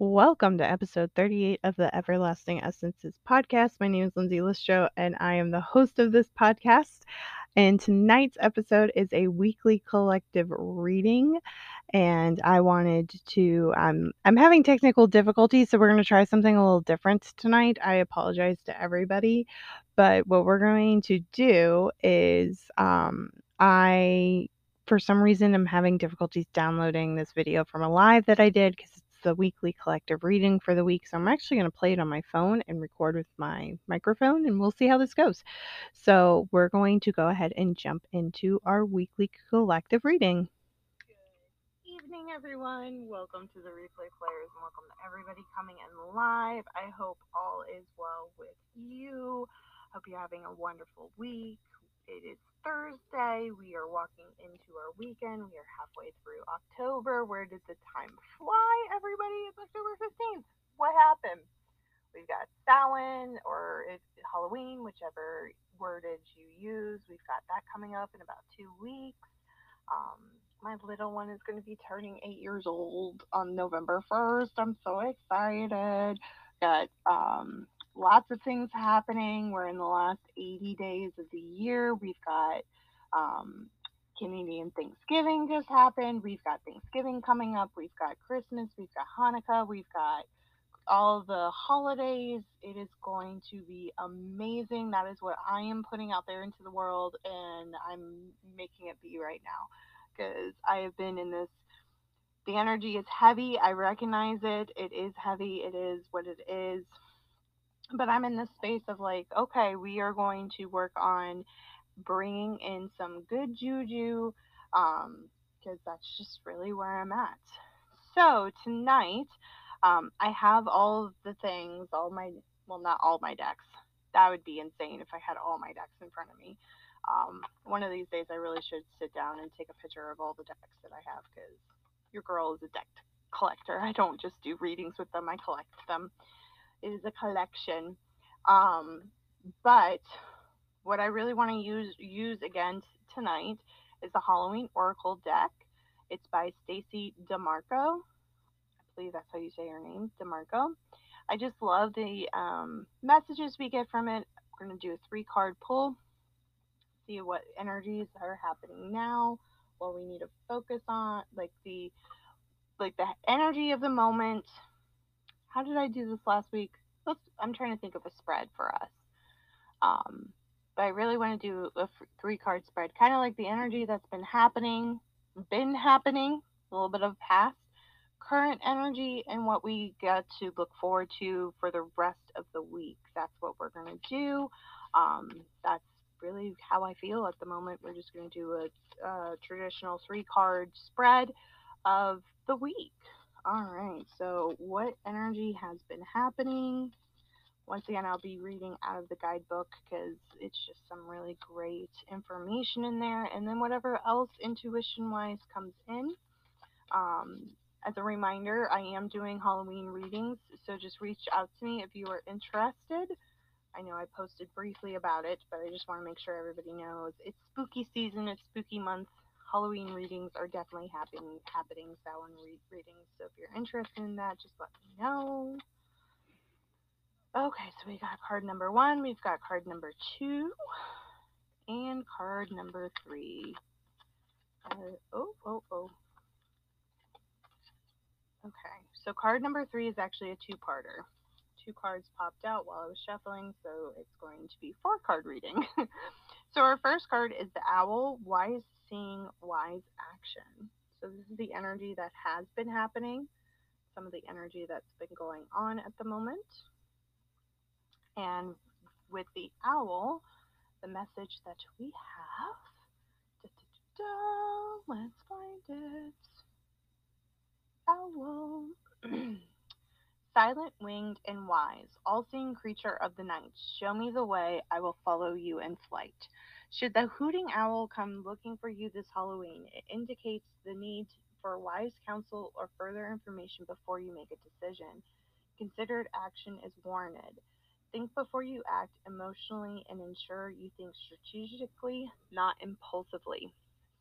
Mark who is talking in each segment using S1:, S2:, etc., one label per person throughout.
S1: Welcome to episode 38 of the Everlasting Essences podcast. My name is Lindsay Listro, and I am the host of this podcast. And tonight's episode is a weekly collective reading. And I wanted to, um, I'm having technical difficulties, so we're going to try something a little different tonight. I apologize to everybody. But what we're going to do is, um, I, for some reason, I'm having difficulties downloading this video from a live that I did because the weekly collective reading for the week. So I'm actually going to play it on my phone and record with my microphone, and we'll see how this goes. So we're going to go ahead and jump into our weekly collective reading. Good evening, everyone. Welcome to the replay players, and welcome to everybody coming in live. I hope all is well with you. Hope you're having a wonderful week. It is Thursday. We are walking into our weekend. We are halfway through October. Where did the time fly, everybody? It's October 15th. What happened? We've got Samhain or it's Halloween, whichever wordage you use. We've got that coming up in about two weeks. Um, my little one is going to be turning eight years old on November 1st. I'm so excited. Got um, lots of things happening. We're in the last 80 days of the year. We've got um, Canadian Thanksgiving just happened. We've got Thanksgiving coming up. We've got Christmas. We've got Hanukkah. We've got all the holidays. It is going to be amazing. That is what I am putting out there into the world, and I'm making it be right now because I have been in this. The energy is heavy. I recognize it. It is heavy. It is what it is but I'm in this space of like, okay, we are going to work on bringing in some good juju, um, because that's just really where I'm at. So tonight, um, I have all of the things, all my, well, not all my decks. That would be insane if I had all my decks in front of me. Um, one of these days, I really should sit down and take a picture of all the decks that I have because your girl is a deck collector. I don't just do readings with them, I collect them is a collection. Um, but what I really want to use use again tonight is the Halloween Oracle deck. It's by Stacey Demarco. I believe that's how you say her name, Demarco. I just love the um, messages we get from it. We're going to do a three card pull, see what energies are happening now, what we need to focus on, like the like the energy of the moment, how did I do this last week? Let's, I'm trying to think of a spread for us. Um, but I really want to do a three card spread, kind of like the energy that's been happening, been happening, a little bit of past, current energy, and what we get to look forward to for the rest of the week. That's what we're going to do. Um, that's really how I feel at the moment. We're just going to do a, a traditional three card spread of the week. All right, so what energy has been happening? Once again, I'll be reading out of the guidebook because it's just some really great information in there. And then whatever else intuition wise comes in. Um, as a reminder, I am doing Halloween readings, so just reach out to me if you are interested. I know I posted briefly about it, but I just want to make sure everybody knows it's spooky season, it's spooky month. Halloween readings are definitely happening, happening, Samhain re- readings. So if you're interested in that, just let me know. Okay, so we got card number one, we've got card number two, and card number three. Uh, oh, oh, oh. Okay, so card number three is actually a two parter. Two cards popped out while I was shuffling, so it's going to be four card reading. so our first card is the Owl Wise seeing wise action. So this is the energy that has been happening, some of the energy that's been going on at the moment. And with the owl, the message that we have, da, da, da, let's find it. Owl. Silent, winged, and wise, all seeing creature of the night, show me the way, I will follow you in flight. Should the hooting owl come looking for you this Halloween, it indicates the need for wise counsel or further information before you make a decision. Considered action is warranted. Think before you act emotionally and ensure you think strategically, not impulsively.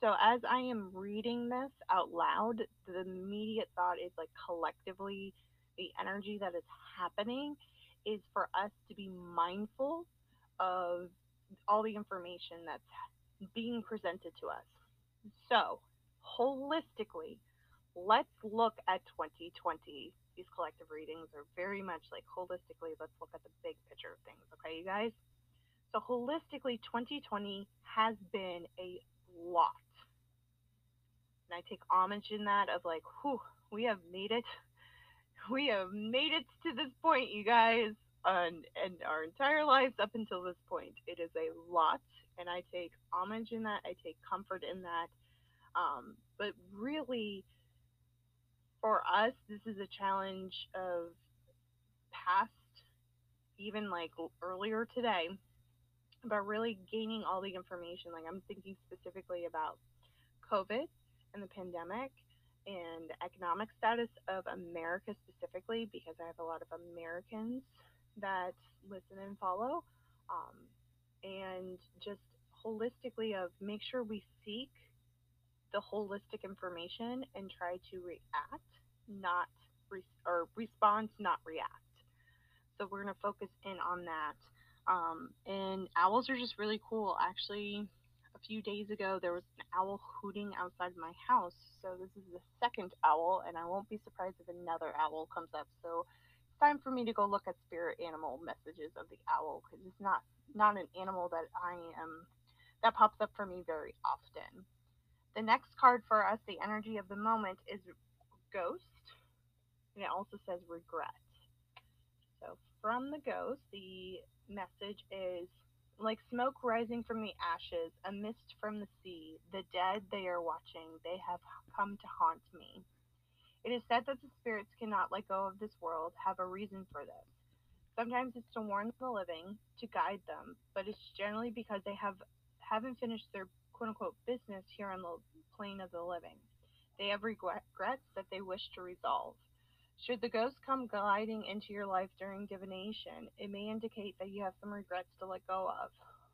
S1: So, as I am reading this out loud, the immediate thought is like collectively the energy that is happening is for us to be mindful of all the information that's being presented to us. So, holistically, let's look at 2020. These collective readings are very much like holistically, let's look at the big picture of things, okay, you guys? So, holistically, 2020 has been a lot. And I take homage in that of like, whew, we have made it. We have made it to this point, you guys, and, and our entire lives up until this point. It is a lot, and I take homage in that. I take comfort in that. Um, but really, for us, this is a challenge of past, even like earlier today, but really gaining all the information. Like I'm thinking specifically about COVID and the pandemic and economic status of America specifically, because I have a lot of Americans that listen and follow. Um, and just holistically of make sure we seek the holistic information and try to react, not re- or respond, not react. So we're to focus in on that. Um, and owls are just really cool. Actually, a few days ago, there was an owl hooting outside my house. So this is the second owl, and I won't be surprised if another owl comes up. So it's time for me to go look at spirit animal messages of the owl because it's not not an animal that I am that pops up for me very often. The next card for us, the energy of the moment, is Ghost, and it also says Regret. So from the Ghost, the message is like smoke rising from the ashes, a mist from the sea, the dead they are watching, they have come to haunt me. It is said that the spirits cannot let go of this world, have a reason for this. Sometimes it's to warn the living, to guide them, but it's generally because they have haven't finished their quote unquote business here on the plane of the living. They have regrets that they wish to resolve. Should the ghost come gliding into your life during divination, it may indicate that you have some regrets to let go of.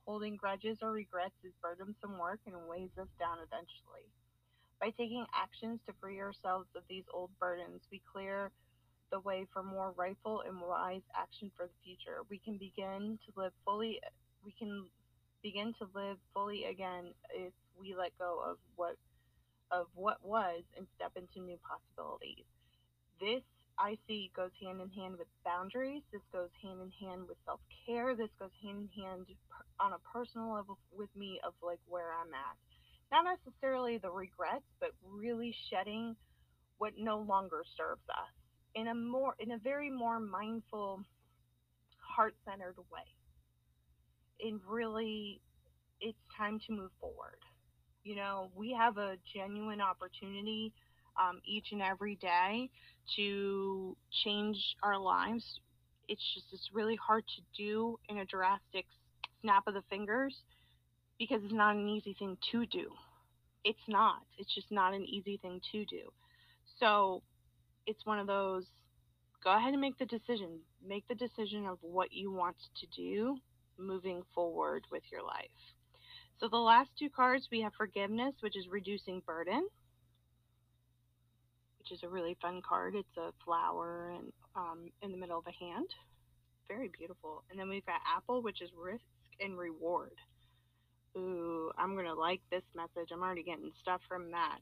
S1: Holding grudges or regrets is burdensome work and weighs us down eventually. By taking actions to free ourselves of these old burdens, we clear the way for more rightful and wise action for the future. We can begin to live fully we can begin to live fully again if we let go of what of what was and step into new possibilities. This I see goes hand in hand with boundaries. This goes hand in hand with self care. This goes hand in hand on a personal level with me of like where I'm at. Not necessarily the regrets, but really shedding what no longer serves us in a more in a very more mindful, heart centered way. And really, it's time to move forward. You know, we have a genuine opportunity um, each and every day to change our lives. It's just, it's really hard to do in a drastic snap of the fingers because it's not an easy thing to do. It's not. It's just not an easy thing to do. So it's one of those go ahead and make the decision. Make the decision of what you want to do moving forward with your life. So the last two cards, we have forgiveness, which is reducing burden, which is a really fun card. It's a flower and um, in the middle of a hand. Very beautiful. And then we've got apple, which is risk and reward. Ooh, I'm going to like this message. I'm already getting stuff from that.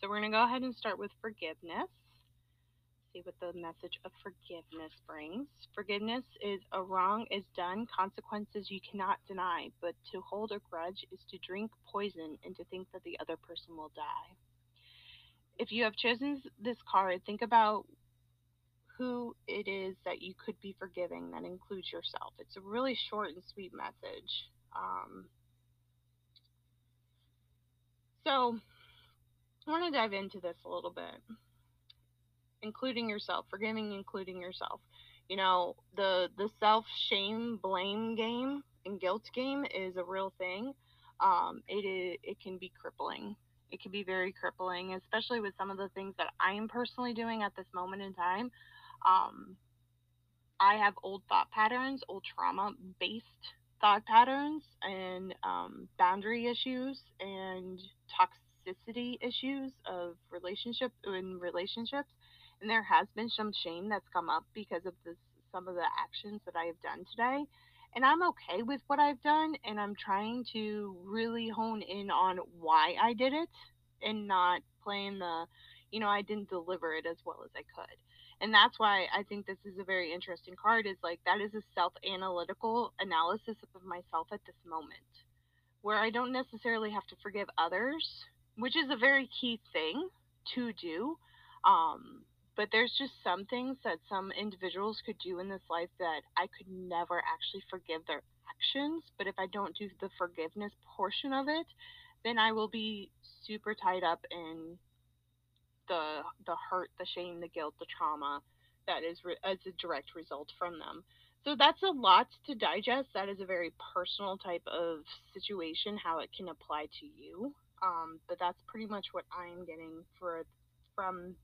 S1: So we're going to go ahead and start with forgiveness see what the message of forgiveness brings. Forgiveness is a wrong is done, consequences you cannot deny, but to hold a grudge is to drink poison and to think that the other person will die. If you have chosen this card, think about who it is that you could be forgiving that includes yourself. It's a really short and sweet message. Um, so, I want to dive into this a little bit including yourself, forgiving including yourself. You know, the the self shame blame game and guilt game is a real thing. Um, it is it can be crippling. It can be very crippling, especially with some of the things that I am personally doing at this moment in time. Um, I have old thought patterns, old trauma based thought patterns, and um, boundary issues and toxicity issues of relationship in relationships And there has been some shame that's come up because of this some of the actions that I have done today. And I'm okay with what I've done and I'm trying to really hone in on why I did it and not playing the you know, I didn't deliver it as well as I could. And that's why I think this is a very interesting card is like that is a self-analytical analysis of myself at this moment where I don't necessarily have to forgive others, which is a very key thing to do. Um, but there's just some things that some individuals could do in this life that I could never actually forgive their actions. But if I don't do the forgiveness portion of it, then I will be super tied up in the the hurt, the shame, the guilt, the trauma that is re- as a direct result from them. So that's a lot to digest. That is a very personal type of situation, how it can apply to you. Um, but that's pretty much what I'm getting for from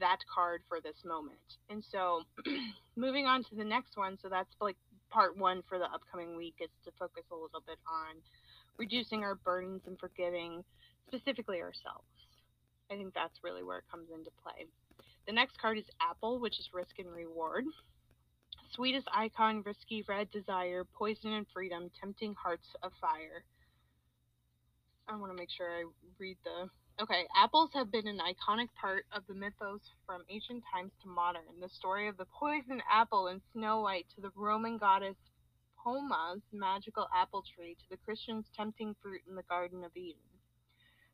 S1: that card for this moment. And so moving on to the next one, so that's like part one for the upcoming week is to focus a little bit on reducing our burdens and forgiving specifically ourselves. I think that's really where it comes into play. The next card is Apple, which is risk and reward. Sweetest icon, risky red desire, poison and freedom, tempting hearts of fire. I want to make sure I read the. Okay, apples have been an iconic part of the mythos from ancient times to modern. The story of the poisoned apple in Snow White to the Roman goddess Pomona's magical apple tree to the Christian's tempting fruit in the Garden of Eden.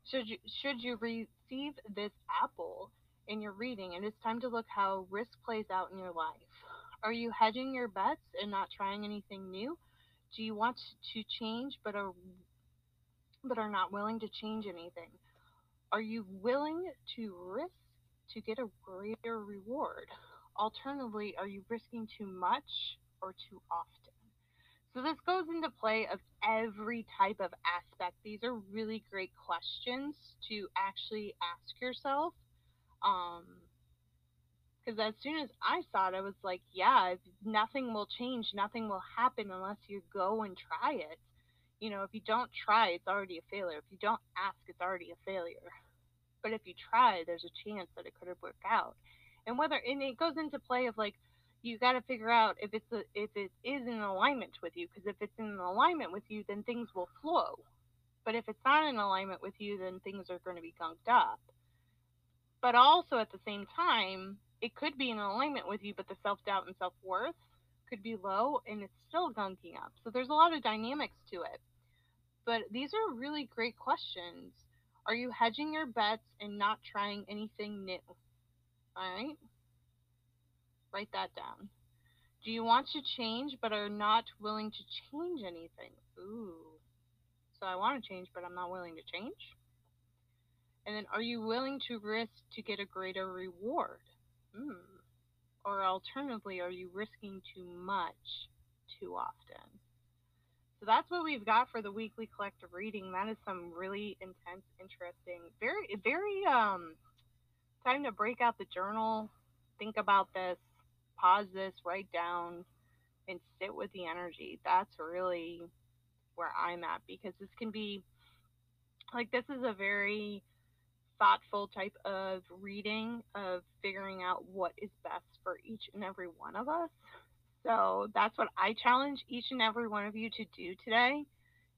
S1: Should you, should you receive this apple in your reading, and it's time to look how risk plays out in your life. Are you hedging your bets and not trying anything new? Do you want to change but are but are not willing to change anything? Are you willing to risk to get a greater reward? Alternatively, are you risking too much or too often? So this goes into play of every type of aspect. These are really great questions to actually ask yourself. Um, because as soon as I saw it, I was like, yeah, nothing will change, nothing will happen unless you go and try it. You know, if you don't try, it's already a failure. If you don't ask, it's already a failure. But if you try, there's a chance that it could have worked out. And whether and it goes into play of like you got to figure out if it's a, if it is in alignment with you because if it's in alignment with you then things will flow. But if it's not in alignment with you then things are going to be gunked up. But also at the same time it could be in alignment with you but the self-doubt and self-worth could be low and it's still gunking up. So there's a lot of dynamics to it. But these are really great questions are you hedging your bets and not trying anything new all right Write that down. Do you want to change but are not willing to change anything? Ooh. So I want to change but I'm not willing to change? And then are you willing to risk to get a greater reward? Hmm. Or alternatively, are you risking too much too often? So that's what we've got for the weekly collective reading. That is some really intense, interesting, very, very um time to break out the journal, think about this, pause this, write down, and sit with the energy. That's really where I'm at because this can be like this is a very thoughtful type of reading of figuring out what is best for each and every one of us. So that's what I challenge each and every one of you to do today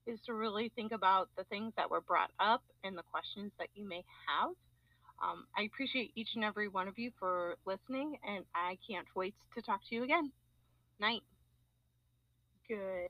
S1: is to really think about the things that were brought up and the questions that you may have um, I appreciate each and every one of you for listening, and I can't wait to talk to you again. Night. Good.